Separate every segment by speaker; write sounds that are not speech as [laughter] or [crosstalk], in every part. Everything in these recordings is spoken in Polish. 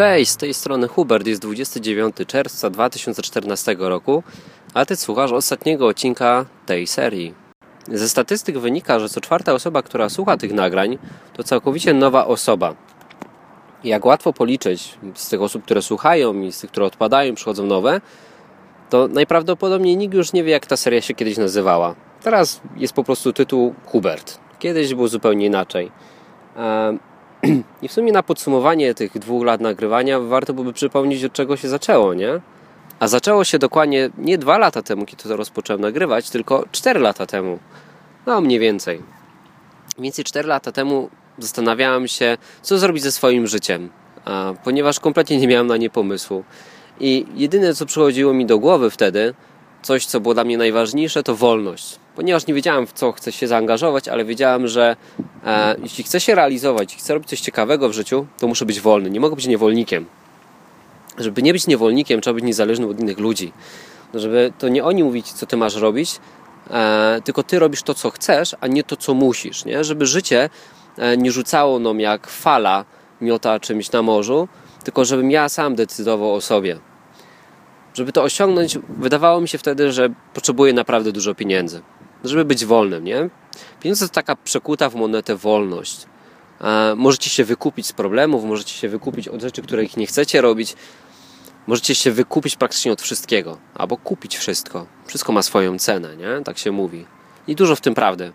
Speaker 1: Cześć, z tej strony Hubert, jest 29 czerwca 2014 roku, a Ty słuchasz ostatniego odcinka tej serii. Ze statystyk wynika, że co czwarta osoba, która słucha tych nagrań, to całkowicie nowa osoba. Jak łatwo policzyć z tych osób, które słuchają i z tych, które odpadają, przychodzą nowe, to najprawdopodobniej nikt już nie wie, jak ta seria się kiedyś nazywała. Teraz jest po prostu tytuł Hubert. Kiedyś był zupełnie inaczej. [clears throat] I w sumie na podsumowanie tych dwóch lat nagrywania warto byłoby przypomnieć, od czego się zaczęło, nie? A zaczęło się dokładnie nie dwa lata temu, kiedy to rozpocząłem nagrywać, tylko cztery lata temu. No, mniej więcej. Mniej więcej cztery lata temu zastanawiałem się, co zrobić ze swoim życiem, ponieważ kompletnie nie miałem na nie pomysłu. I jedyne, co przychodziło mi do głowy wtedy, coś, co było dla mnie najważniejsze, to wolność. Ponieważ nie wiedziałem, w co chcę się zaangażować, ale wiedziałem, że e, jeśli chcę się realizować, chcę robić coś ciekawego w życiu, to muszę być wolny. Nie mogę być niewolnikiem. Żeby nie być niewolnikiem, trzeba być niezależnym od innych ludzi. Żeby to nie oni mówić, co ty masz robić, e, tylko ty robisz to, co chcesz, a nie to, co musisz. Nie? Żeby życie e, nie rzucało nam jak fala miota czymś na morzu, tylko żebym ja sam decydował o sobie żeby to osiągnąć, wydawało mi się wtedy, że potrzebuję naprawdę dużo pieniędzy, żeby być wolnym, nie? Pieniądze to taka przekuta w monetę wolność. możecie się wykupić z problemów, możecie się wykupić od rzeczy, których nie chcecie robić, możecie się wykupić praktycznie od wszystkiego, albo kupić wszystko. Wszystko ma swoją cenę, nie? Tak się mówi. I dużo w tym prawdy.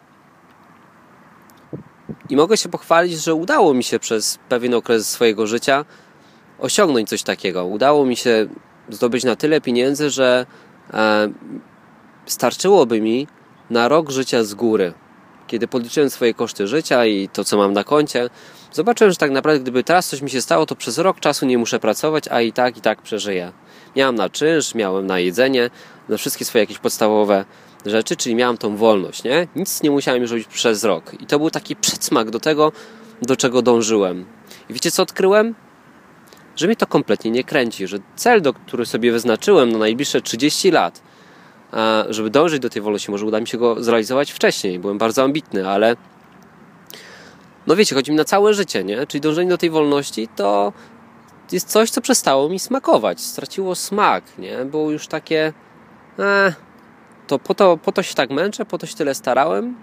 Speaker 1: I mogę się pochwalić, że udało mi się przez pewien okres swojego życia osiągnąć coś takiego. Udało mi się zdobyć na tyle pieniędzy, że e, starczyłoby mi na rok życia z góry. Kiedy podliczyłem swoje koszty życia i to, co mam na koncie, zobaczyłem, że tak naprawdę, gdyby teraz coś mi się stało, to przez rok czasu nie muszę pracować, a i tak, i tak przeżyję. Miałem na czynsz, miałem na jedzenie, na wszystkie swoje jakieś podstawowe rzeczy, czyli miałem tą wolność, nie? Nic nie musiałem już robić przez rok. I to był taki przedsmak do tego, do czego dążyłem. I wiecie, co odkryłem? że mnie to kompletnie nie kręci, że cel, do który sobie wyznaczyłem na najbliższe 30 lat, żeby dążyć do tej wolności, może uda mi się go zrealizować wcześniej. Byłem bardzo ambitny, ale no wiecie, chodzi mi na całe życie, nie? Czyli dążenie do tej wolności to jest coś, co przestało mi smakować. Straciło smak, nie? Było już takie e, to po, to po to się tak męczę, po to się tyle starałem.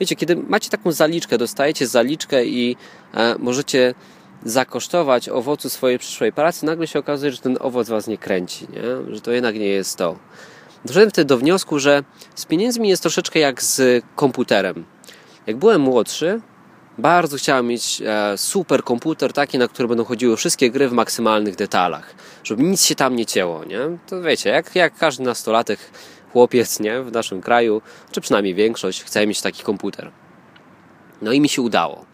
Speaker 1: Wiecie, kiedy macie taką zaliczkę, dostajecie zaliczkę i e, możecie zakosztować owocu swojej przyszłej pracy, nagle się okazuje, że ten owoc was nie kręci, nie? że to jednak nie jest to. Doszedłem wtedy do wniosku, że z pieniędzmi jest troszeczkę jak z komputerem. Jak byłem młodszy, bardzo chciałem mieć e, super komputer, taki, na który będą chodziły wszystkie gry w maksymalnych detalach, żeby nic się tam nie cięło, nie? To wiecie, jak, jak każdy nastolatek, chłopiec, nie? W naszym kraju, czy przynajmniej większość, chce mieć taki komputer. No i mi się udało.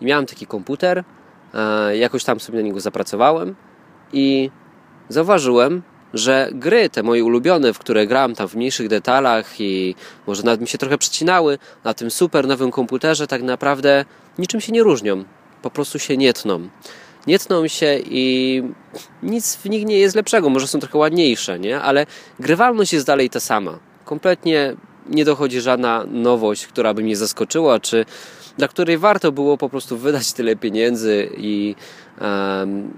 Speaker 1: I miałem taki komputer, E, jakoś tam sobie na niego zapracowałem i zauważyłem, że gry te moje ulubione, w które grałem tam w mniejszych detalach i może nawet mi się trochę przecinały na tym super nowym komputerze, tak naprawdę niczym się nie różnią. Po prostu się nie tną. Nie tną się i nic w nich nie jest lepszego. Może są trochę ładniejsze, nie? Ale grywalność jest dalej ta sama. Kompletnie nie dochodzi żadna nowość, która by mnie zaskoczyła, czy dla której warto było po prostu wydać tyle pieniędzy i um,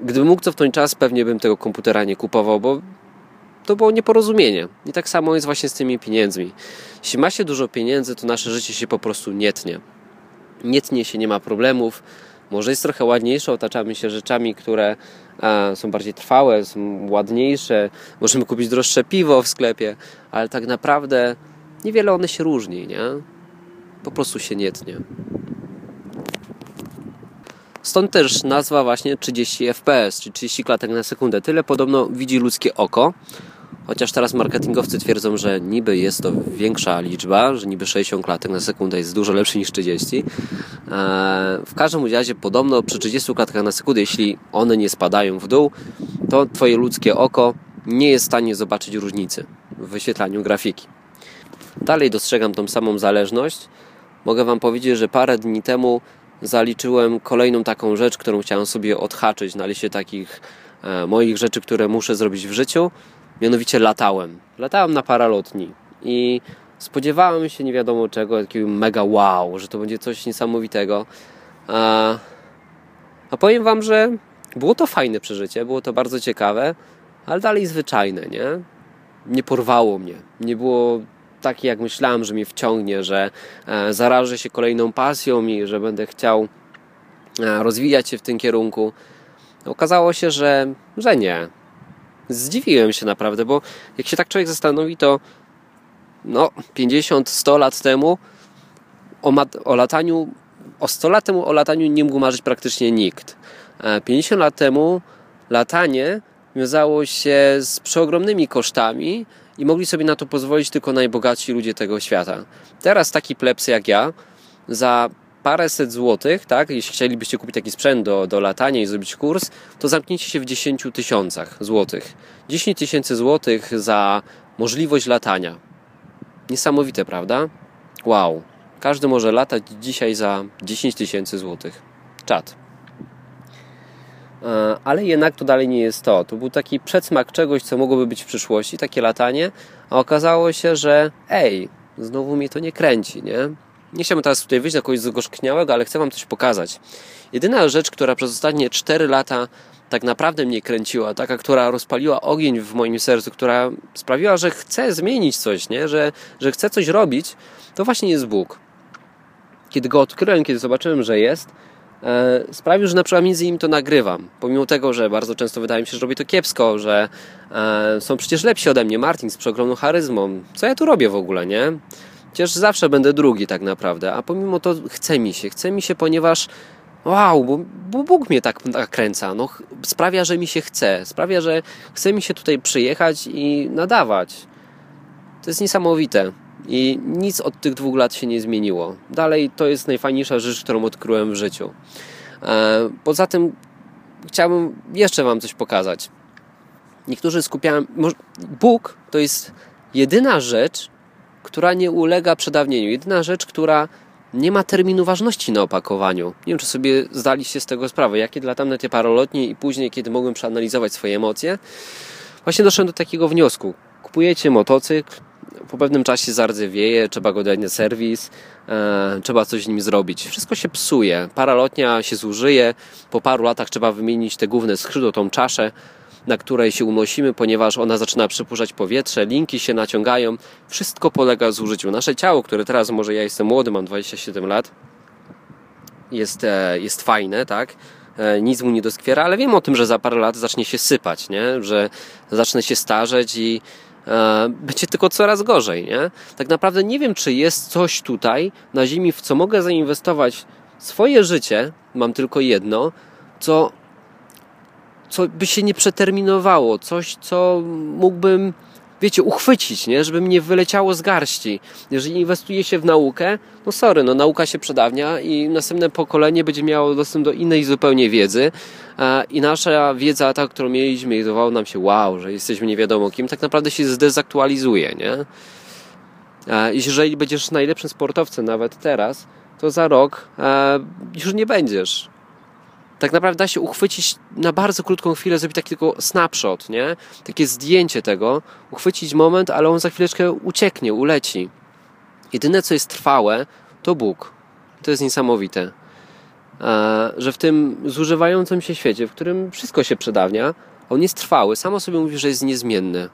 Speaker 1: gdybym mógł ten czas, pewnie bym tego komputera nie kupował, bo to było nieporozumienie. I tak samo jest właśnie z tymi pieniędzmi. Jeśli ma się dużo pieniędzy, to nasze życie się po prostu nie tnie. Nie tnie się, nie ma problemów. Może jest trochę ładniejsze, otaczamy się rzeczami, które e, są bardziej trwałe, są ładniejsze. Możemy kupić droższe piwo w sklepie, ale tak naprawdę niewiele one się różni, nie? po prostu się nie tnie. Stąd też nazwa właśnie 30 fps, czyli 30 klatek na sekundę. Tyle podobno widzi ludzkie oko. Chociaż teraz marketingowcy twierdzą, że niby jest to większa liczba, że niby 60 klatek na sekundę jest dużo lepszy niż 30. Eee, w każdym razie podobno przy 30 klatkach na sekundę, jeśli one nie spadają w dół, to Twoje ludzkie oko nie jest w stanie zobaczyć różnicy w wyświetlaniu grafiki. Dalej dostrzegam tą samą zależność, mogę Wam powiedzieć, że parę dni temu zaliczyłem kolejną taką rzecz, którą chciałem sobie odhaczyć na liście takich e, moich rzeczy, które muszę zrobić w życiu. Mianowicie latałem. Latałem na paralotni i spodziewałem się nie wiadomo czego, takiego mega wow, że to będzie coś niesamowitego. A, a powiem Wam, że Było to fajne przeżycie, było to bardzo ciekawe, ale dalej zwyczajne, nie? Nie porwało mnie. Nie było takie, jak myślałem, że mnie wciągnie, że e, zarażę się kolejną pasją i że będę chciał e, rozwijać się w tym kierunku. Okazało się, że, że nie. Zdziwiłem się naprawdę, bo jak się tak człowiek zastanowi, to no 50-100 lat temu o, o lataniu, o 100 lat temu o lataniu nie mógł marzyć praktycznie nikt. 50 e, lat temu latanie wiązało się z przeogromnymi kosztami i mogli sobie na to pozwolić tylko najbogatsi ludzie tego świata. Teraz taki plebs jak ja za paręset złotych, tak, jeśli chcielibyście kupić taki sprzęt do, do latania i zrobić kurs, to zamknięcie się w 10 tysiącach złotych. 10 tysięcy złotych za możliwość latania. Niesamowite, prawda? Wow. Każdy może latać dzisiaj za 10 tysięcy złotych. Czad. E, ale jednak to dalej nie jest to. To był taki przedsmak czegoś, co mogłoby być w przyszłości, takie latanie, a okazało się, że ej, znowu mnie to nie kręci, nie? Nie chciałbym teraz tutaj wyjść na kogoś zgorzkniałego, ale chcę Wam coś pokazać. Jedyna rzecz, która przez ostatnie 4 lata tak naprawdę mnie kręciła, taka, która rozpaliła ogień w moim sercu, która sprawiła, że chcę zmienić coś, nie? Że, że chcę coś robić, to właśnie jest Bóg. Kiedy go odkryłem, kiedy zobaczyłem, że jest, sprawił, że na przykład między innymi to nagrywam. Pomimo tego, że bardzo często wydaje mi się, że robię to kiepsko, że e, są przecież lepsi ode mnie, Martin z przeogromną charyzmą. Co ja tu robię w ogóle, nie? Przecież zawsze będę drugi tak naprawdę, a pomimo to chce mi się. Chce mi się, ponieważ wow, bo, bo Bóg mnie tak nakręca. No, sprawia, że mi się chce. Sprawia, że chce mi się tutaj przyjechać i nadawać. To jest niesamowite. I nic od tych dwóch lat się nie zmieniło. Dalej to jest najfajniejsza rzecz, którą odkryłem w życiu. E, poza tym chciałbym jeszcze Wam coś pokazać. Niektórzy skupiają. Bóg to jest jedyna rzecz, która nie ulega przedawnieniu. Jedyna rzecz, która nie ma terminu ważności na opakowaniu. Nie wiem, czy sobie zdaliście z tego sprawę. Ja kiedy latam na te parolotnie i później, kiedy mogłem przeanalizować swoje emocje, właśnie doszedłem do takiego wniosku. Kupujecie motocykl, po pewnym czasie zardzewieje, trzeba go dać na serwis, e, trzeba coś z nim zrobić. Wszystko się psuje, paralotnia się zużyje, po paru latach trzeba wymienić te główne skrzydło, tą czaszę, na której się unosimy, ponieważ ona zaczyna przypuszczać powietrze, linki się naciągają, wszystko polega zużyciu. Nasze ciało, które teraz, może ja jestem młody, mam 27 lat, jest, e, jest fajne, tak? E, nic mu nie doskwiera, ale wiem o tym, że za parę lat zacznie się sypać, nie? że zacznę się starzeć i będzie tylko coraz gorzej. Nie? Tak naprawdę nie wiem, czy jest coś tutaj na Ziemi, w co mogę zainwestować swoje życie, mam tylko jedno, co co by się nie przeterminowało, coś, co mógłbym, wiecie, uchwycić, nie? żeby mnie wyleciało z garści. Jeżeli inwestuje się w naukę, no sorry, no nauka się przedawnia i następne pokolenie będzie miało dostęp do innej zupełnie wiedzy i nasza wiedza, ta, którą mieliśmy i zdawało nam się, wow, że jesteśmy nie wiadomo kim, tak naprawdę się zdezaktualizuje, nie? Jeżeli będziesz najlepszym sportowcem nawet teraz, to za rok już nie będziesz tak naprawdę da się uchwycić na bardzo krótką chwilę, zrobić taki tylko snapshot, nie? Takie zdjęcie tego, uchwycić moment, ale on za chwileczkę ucieknie, uleci. Jedyne, co jest trwałe, to Bóg. To jest niesamowite. Że w tym zużywającym się świecie, w którym wszystko się przedawnia, on jest trwały. Samo sobie mówi, że jest niezmienny.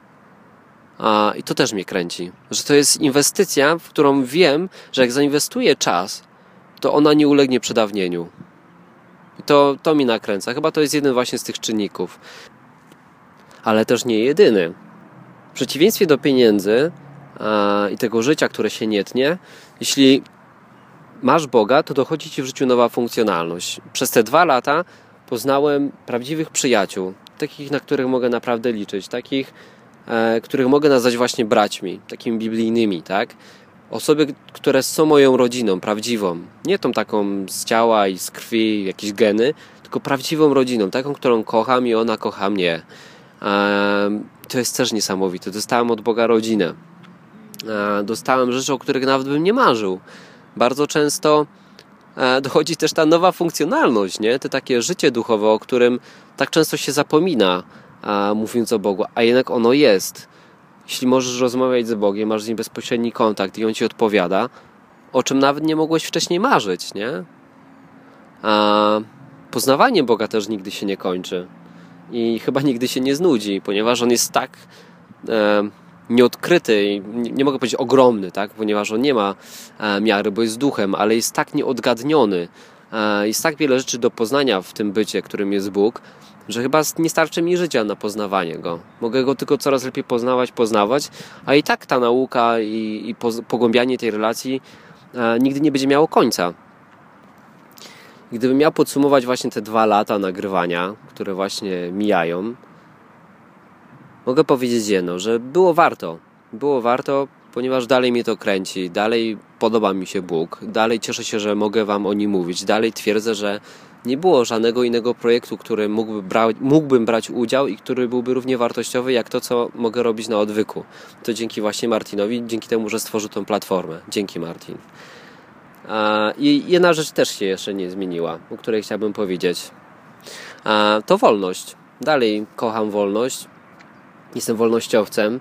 Speaker 1: I to też mnie kręci. Że to jest inwestycja, w którą wiem, że jak zainwestuję czas, to ona nie ulegnie przedawnieniu. To, to mi nakręca. Chyba to jest jeden właśnie z tych czynników. Ale też nie jedyny. W przeciwieństwie do pieniędzy a, i tego życia, które się nie tnie, jeśli masz Boga, to dochodzi ci w życiu nowa funkcjonalność. Przez te dwa lata poznałem prawdziwych przyjaciół, takich, na których mogę naprawdę liczyć, takich, e, których mogę nazwać właśnie braćmi, takimi biblijnymi, tak? Osoby, które są moją rodziną, prawdziwą. Nie tą taką z ciała i z krwi, jakieś geny, tylko prawdziwą rodziną, taką, którą kocham i ona kocha mnie. To jest też niesamowite. Dostałem od Boga rodzinę. Dostałem rzeczy, o których nawet bym nie marzył. Bardzo często e, dochodzi też ta nowa funkcjonalność, nie? Te takie życie duchowe, o którym tak często się zapomina, mówiąc o Bogu, a jednak ono jest jeśli możesz rozmawiać z Bogiem, masz z Nim bezpośredni kontakt i On Ci odpowiada, o czym nawet nie mogłeś wcześniej marzyć, nie? A poznawanie Boga też nigdy się nie kończy i chyba nigdy się nie znudzi, ponieważ on jest tak e, nieodkryty, nie, nie, mogę powiedzieć ogromny, tak? ponieważ on nie ma e, miary, bo jest duchem, ale jest tak nieodgadniony, jest tak wiele rzeczy do poznania w tym bycie, którym jest Bóg, że chyba nie starczy mi życia na poznawanie go. Mogę go tylko coraz lepiej poznawać, poznawać, a i tak ta nauka i, i pogłębianie tej relacji e, nigdy nie będzie miało końca. Gdybym miał podsumować właśnie te dwa lata nagrywania, które właśnie mijają, mogę powiedzieć jedno, że było warto. Było warto, ponieważ dalej mnie to kręci, dalej podoba mi się Bóg, dalej cieszę się, że mogę Wam o nim mówić, dalej twierdzę, że nie było żadnego innego projektu, który mógłby bra mógłbym brać udział i który byłby równie wartościowy jak to, co mogę robić na odwyku. To dzięki właśnie Martinowi, dzięki temu, że stworzył tą platformę. Dzięki Martin. I jedna rzecz też się jeszcze nie zmieniła, o której chciałbym powiedzieć. To wolność. Dalej kocham wolność. Jestem wolnościowcem.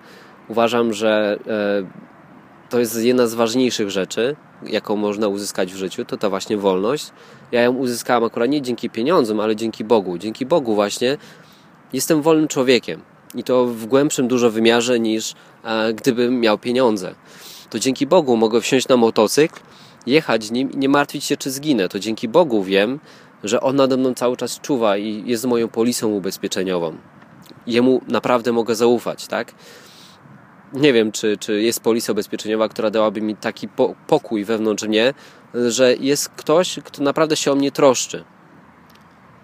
Speaker 1: Uważam, że e, to jest jedna z ważniejszych rzeczy, jaką można uzyskać w życiu, to ta właśnie wolność. Ja ją uzyskałem akurat nie dzięki pieniądzom, ale dzięki Bogu. Dzięki Bogu właśnie jestem wolnym człowiekiem. I to w głębszym dużo wymiarze niż e, gdybym miał pieniądze. To dzięki Bogu mogę wsiąść na motocykl jechać nim i nie martwić się, czy zginę. To dzięki Bogu wiem, że On nade mną cały czas czuwa i jest moją polisą ubezpieczeniową. Jemu naprawdę mogę zaufać, tak? Nie wiem, czy, czy jest polisa ubezpieczeniowa, która dałaby mi taki pokój wewnątrz mnie, że jest ktoś, kto naprawdę się o mnie troszczy.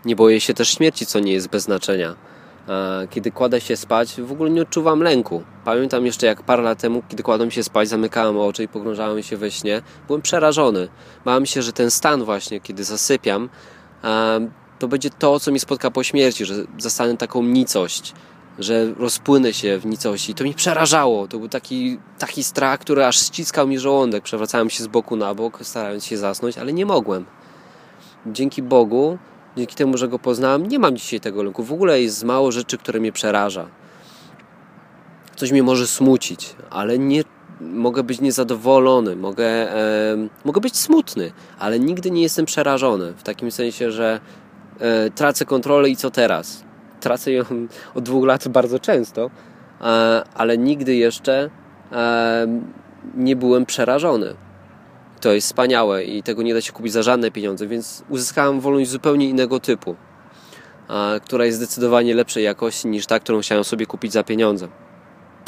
Speaker 1: Nie boję się też śmierci, co nie jest bez znaczenia kiedy kładę się spać, w ogóle nie odczuwam lęku. Pamiętam jeszcze jak parę lat temu, kiedy kładłem się spać, zamykałem oczy i pogrążałem się we śnie, byłem przerażony. Bałem się, że ten stan właśnie, kiedy zasypiam, to będzie to, co mi spotka po śmierci, że zastanę taką nicość, że rozpłynę się w nicości. To mi przerażało. To był taki, taki strach, który aż ściskał mi żołądek. Przewracałem się z boku na bok, starając się zasnąć, ale nie mogłem. Dzięki Bogu dzięki temu, że go poznałem, nie mam dzisiaj tego lęku. W ogóle jest mało rzeczy, które mnie przeraża. Coś mnie może smucić, ale nie mogę być niezadowolony, mogę, e, mogę być smutny, ale nigdy nie jestem przerażony. W takim sensie, że e, tracę kontrolę i co teraz? Tracę ją od dwóch lat bardzo często, e, ale nigdy jeszcze e, nie byłem przerażony. To jest wspaniałe i tego nie da się kupić za żadne pieniądze, więc uzyskałem wolność zupełnie innego typu, która jest zdecydowanie lepszej jakości niż ta, którą chciałem sobie kupić za pieniądze.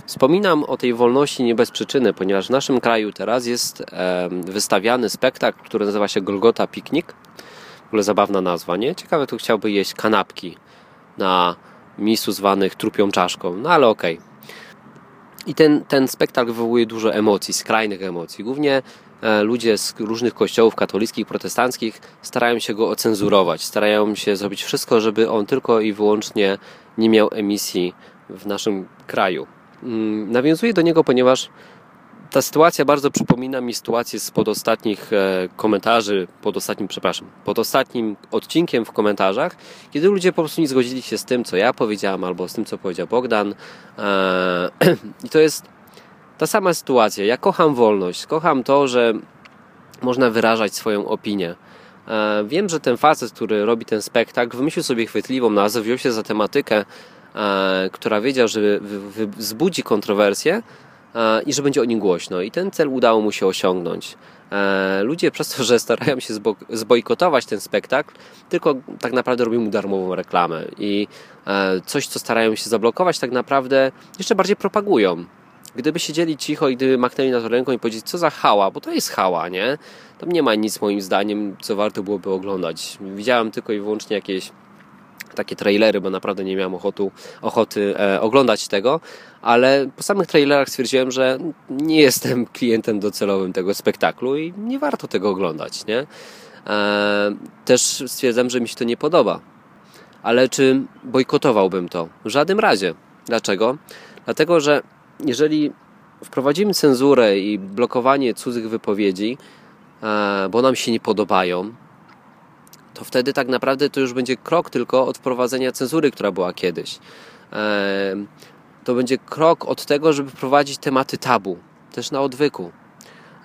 Speaker 1: Wspominam o tej wolności nie bez przyczyny, ponieważ w naszym kraju teraz jest wystawiany spektakl, który nazywa się Golgota Piknik. W ogóle zabawna nazwa, nie? Ciekawe, tu chciałby jeść kanapki na miejscu zwanych trupią czaszką, no ale okej. Okay. I ten, ten spektakl wywołuje dużo emocji, skrajnych emocji. Głównie E, ludzie z różnych kościołów katolickich, protestanckich starają się go ocenzurować, starają się zrobić wszystko, żeby on tylko i wyłącznie nie miał emisji w naszym kraju. Mm, nawiązuję do niego, ponieważ ta sytuacja bardzo przypomina mi sytuację z pod ostatnich e, komentarzy, pod ostatnim, przepraszam, pod ostatnim odcinkiem w komentarzach, kiedy ludzie po prostu nie zgodzili się z tym, co ja powiedziałam, albo z tym, co powiedział Bogdan. E, [clears throat] I to jest ta sama sytuacja. Ja kocham wolność, kocham to, że można wyrażać swoją opinię. E, wiem, że ten facet, który robi ten spektakl, wymyślił sobie chwytliwą nazwę, wziął się za tematykę, która wiedział, że wzbudzi kontrowersję i że będzie o nim głośno. I ten cel udało mu się osiągnąć. Ludzie przez to, że starają się zbojkotować ten spektakl, tylko tak naprawdę robią mu darmową reklamę i coś, co starają się zablokować, tak naprawdę jeszcze bardziej propagują. Gdyby siedzieli cicho i gdyby machnęli na to ręką i powiedzieć, co za hała, bo to jest hała, nie? Tam nie ma nic moim zdaniem, co warto byłoby oglądać. Widziałem tylko i wyłącznie jakieś takie trailery, bo naprawdę nie miałem ochotu, ochoty e, oglądać tego, ale po samych trailerach stwierdziłem, że nie jestem [laughs] klientem docelowym tego spektaklu i nie warto tego oglądać, nie? E, też stwierdzam, że mi się to nie podoba. Ale czy bojkotowałbym to? W żadnym razie. Dlaczego? Dlatego, że jeżeli wprowadzimy cenzurę i blokowanie cudzych wypowiedzi, e, bo nam się nie podobają, to wtedy tak naprawdę to już będzie krok tylko od wprowadzenia cenzury, która była kiedyś. E, to będzie krok od tego, żeby wprowadzić tematy tabu, też na odwyku.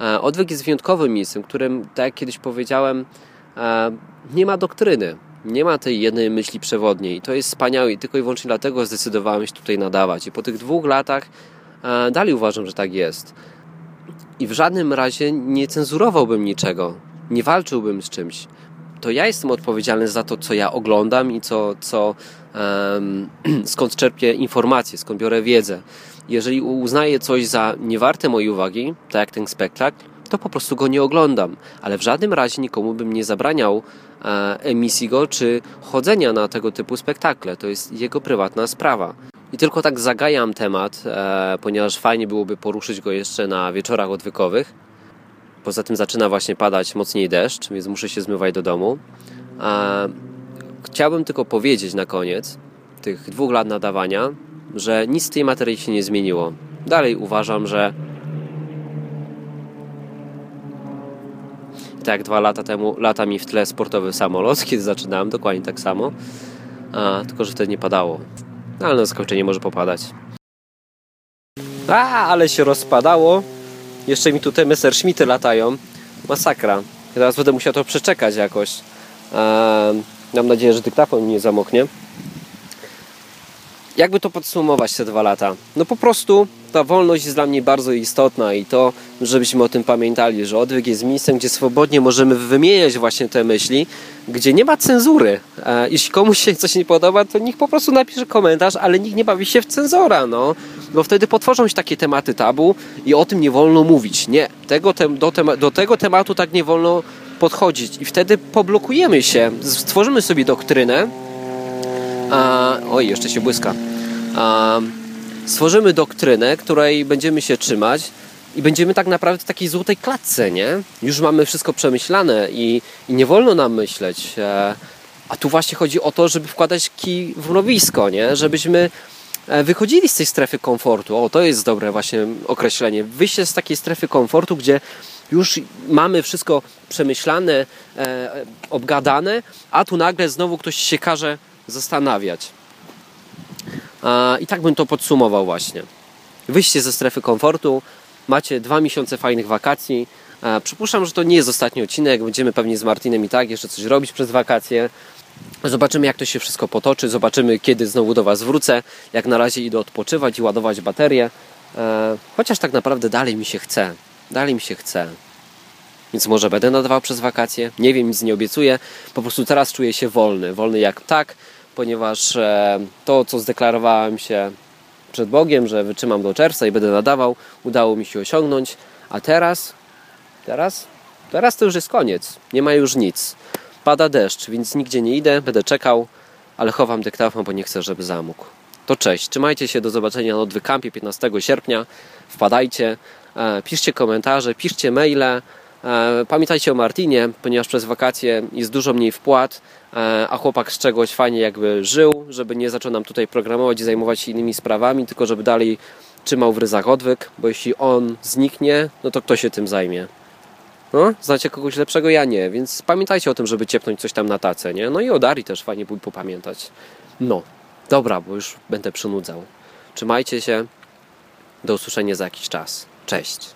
Speaker 1: E, odwyk jest wyjątkowym miejscem, którym, tak jak kiedyś powiedziałem, nie ma doktryny. Nie ma tej jednej myśli przewodniej. I to jest wspaniałe i tylko i wyłącznie dlatego zdecydowałem się tutaj nadawać. I po tych dwóch latach e, dalej uważam, że tak jest. I w żadnym razie nie cenzurowałbym niczego. Nie walczyłbym z czymś. To ja jestem odpowiedzialny za to, co ja oglądam i co, co um, [clears throat] skąd czerpię informacje, skąd biorę wiedzę. Jeżeli uznaję coś za niewarte mojej uwagi, tak jak ten spektakl, to po prostu go nie oglądam. Ale w żadnym razie nikomu bym nie zabraniał e, emisji go czy chodzenia na tego typu spektakle. To jest jego prywatna sprawa. I tylko tak zagajam temat, e, ponieważ fajnie byłoby poruszyć go jeszcze na wieczorach odwykowych. Poza tym zaczyna właśnie padać mocniej deszcz, więc muszę się zmywać do domu. E, chciałbym tylko powiedzieć na koniec tych dwóch lat nadawania, że nic w tej materii się nie zmieniło. Dalej uważam, że tak jak dwa lata temu lata mi w tle sportowy samolot, [laughs] kiedy zaczynałem, dokładnie tak samo. A, tylko, że wtedy nie padało. No, ale na zakończenie może popadać. A, ale się rozpadało. Jeszcze mi tu te Messerschmitty latają. Masakra. Teraz będę musiał to przeczekać jakoś. mam nadzieję, że dyktafon mi nie zamoknie. Jakby to podsumować te dwa lata? No po prostu ta wolność jest dla mnie bardzo istotna i to, żebyśmy o tym pamiętali, że odwyk jest miejscem, gdzie swobodnie możemy wymieniać właśnie te myśli, gdzie nie ma cenzury. E, jeśli komuś się coś nie podoba, to niech po prostu napisze komentarz, ale nikt nie bawi się w cenzora, no. Bo wtedy potworzą się takie tematy tabu i o tym nie wolno mówić. Nie, tego do, tema do tego tematu tak nie wolno podchodzić i wtedy poblokujemy się, stworzymy sobie doktrynę, a, oj, jeszcze się błyska. A, stworzymy doktrynę, której będziemy się trzymać i będziemy tak naprawdę w takiej złotej klatce, nie? Już mamy wszystko przemyślane i, i nie wolno nam myśleć. E, a tu właśnie chodzi o to, żeby wkładać kij w mrowisko, nie? Żebyśmy wychodzili z tej strefy komfortu. O, to jest dobre właśnie określenie. Wyjście z takiej strefy komfortu, gdzie już mamy wszystko przemyślane, e, obgadane, a tu nagle znowu ktoś się każe zastanawiać. I tak bym to podsumował właśnie. Wyjście ze strefy komfortu, macie dwa miesiące fajnych wakacji. Przypuszczam, że to nie jest ostatni odcinek. Będziemy pewnie z Martinem i tak jeszcze coś robić przez wakacje. Zobaczymy, jak to się wszystko potoczy. Zobaczymy, kiedy znowu do Was wrócę. Jak na razie idę odpoczywać i ładować baterię. Chociaż tak naprawdę dalej mi się chce. Dalej mi się chce. Więc może będę nadawał przez wakacje. Nie wiem, nic nie obiecuję. Po prostu teraz czuję się wolny. Wolny jak tak ponieważ e, to, co zdeklarowałem się przed Bogiem, że wytrzymam do czerwca i będę nadawał, udało mi się osiągnąć, a teraz, teraz, teraz to już jest koniec, nie ma już nic. Pada deszcz, więc nigdzie nie idę, będę czekał, ale chowam dyktafon, bo nie chcę, żeby zamógł. To cześć, trzymajcie się, do zobaczenia na Odwykampie 15 sierpnia, wpadajcie, e, piszcie komentarze, piszcie maile, E, pamiętajcie o Martinie, ponieważ przez wakacje jest dużo mniej wpłat, e, a chłopak z czegoś fajnie jakby żył, żeby nie zaczął nam tutaj programować i zajmować się innymi sprawami, tylko żeby dalej trzymał w ryzach odwyk, bo jeśli on zniknie, no to kto się tym zajmie? No, znacie kogoś lepszego? Ja nie, więc pamiętajcie o tym, żeby ciepnąć coś tam na tacę, nie? No i o Dari też fajnie byłoby popamiętać. No, dobra, bo już będę przynudzał. Trzymajcie się, do usłyszenia za jakiś czas. Cześć.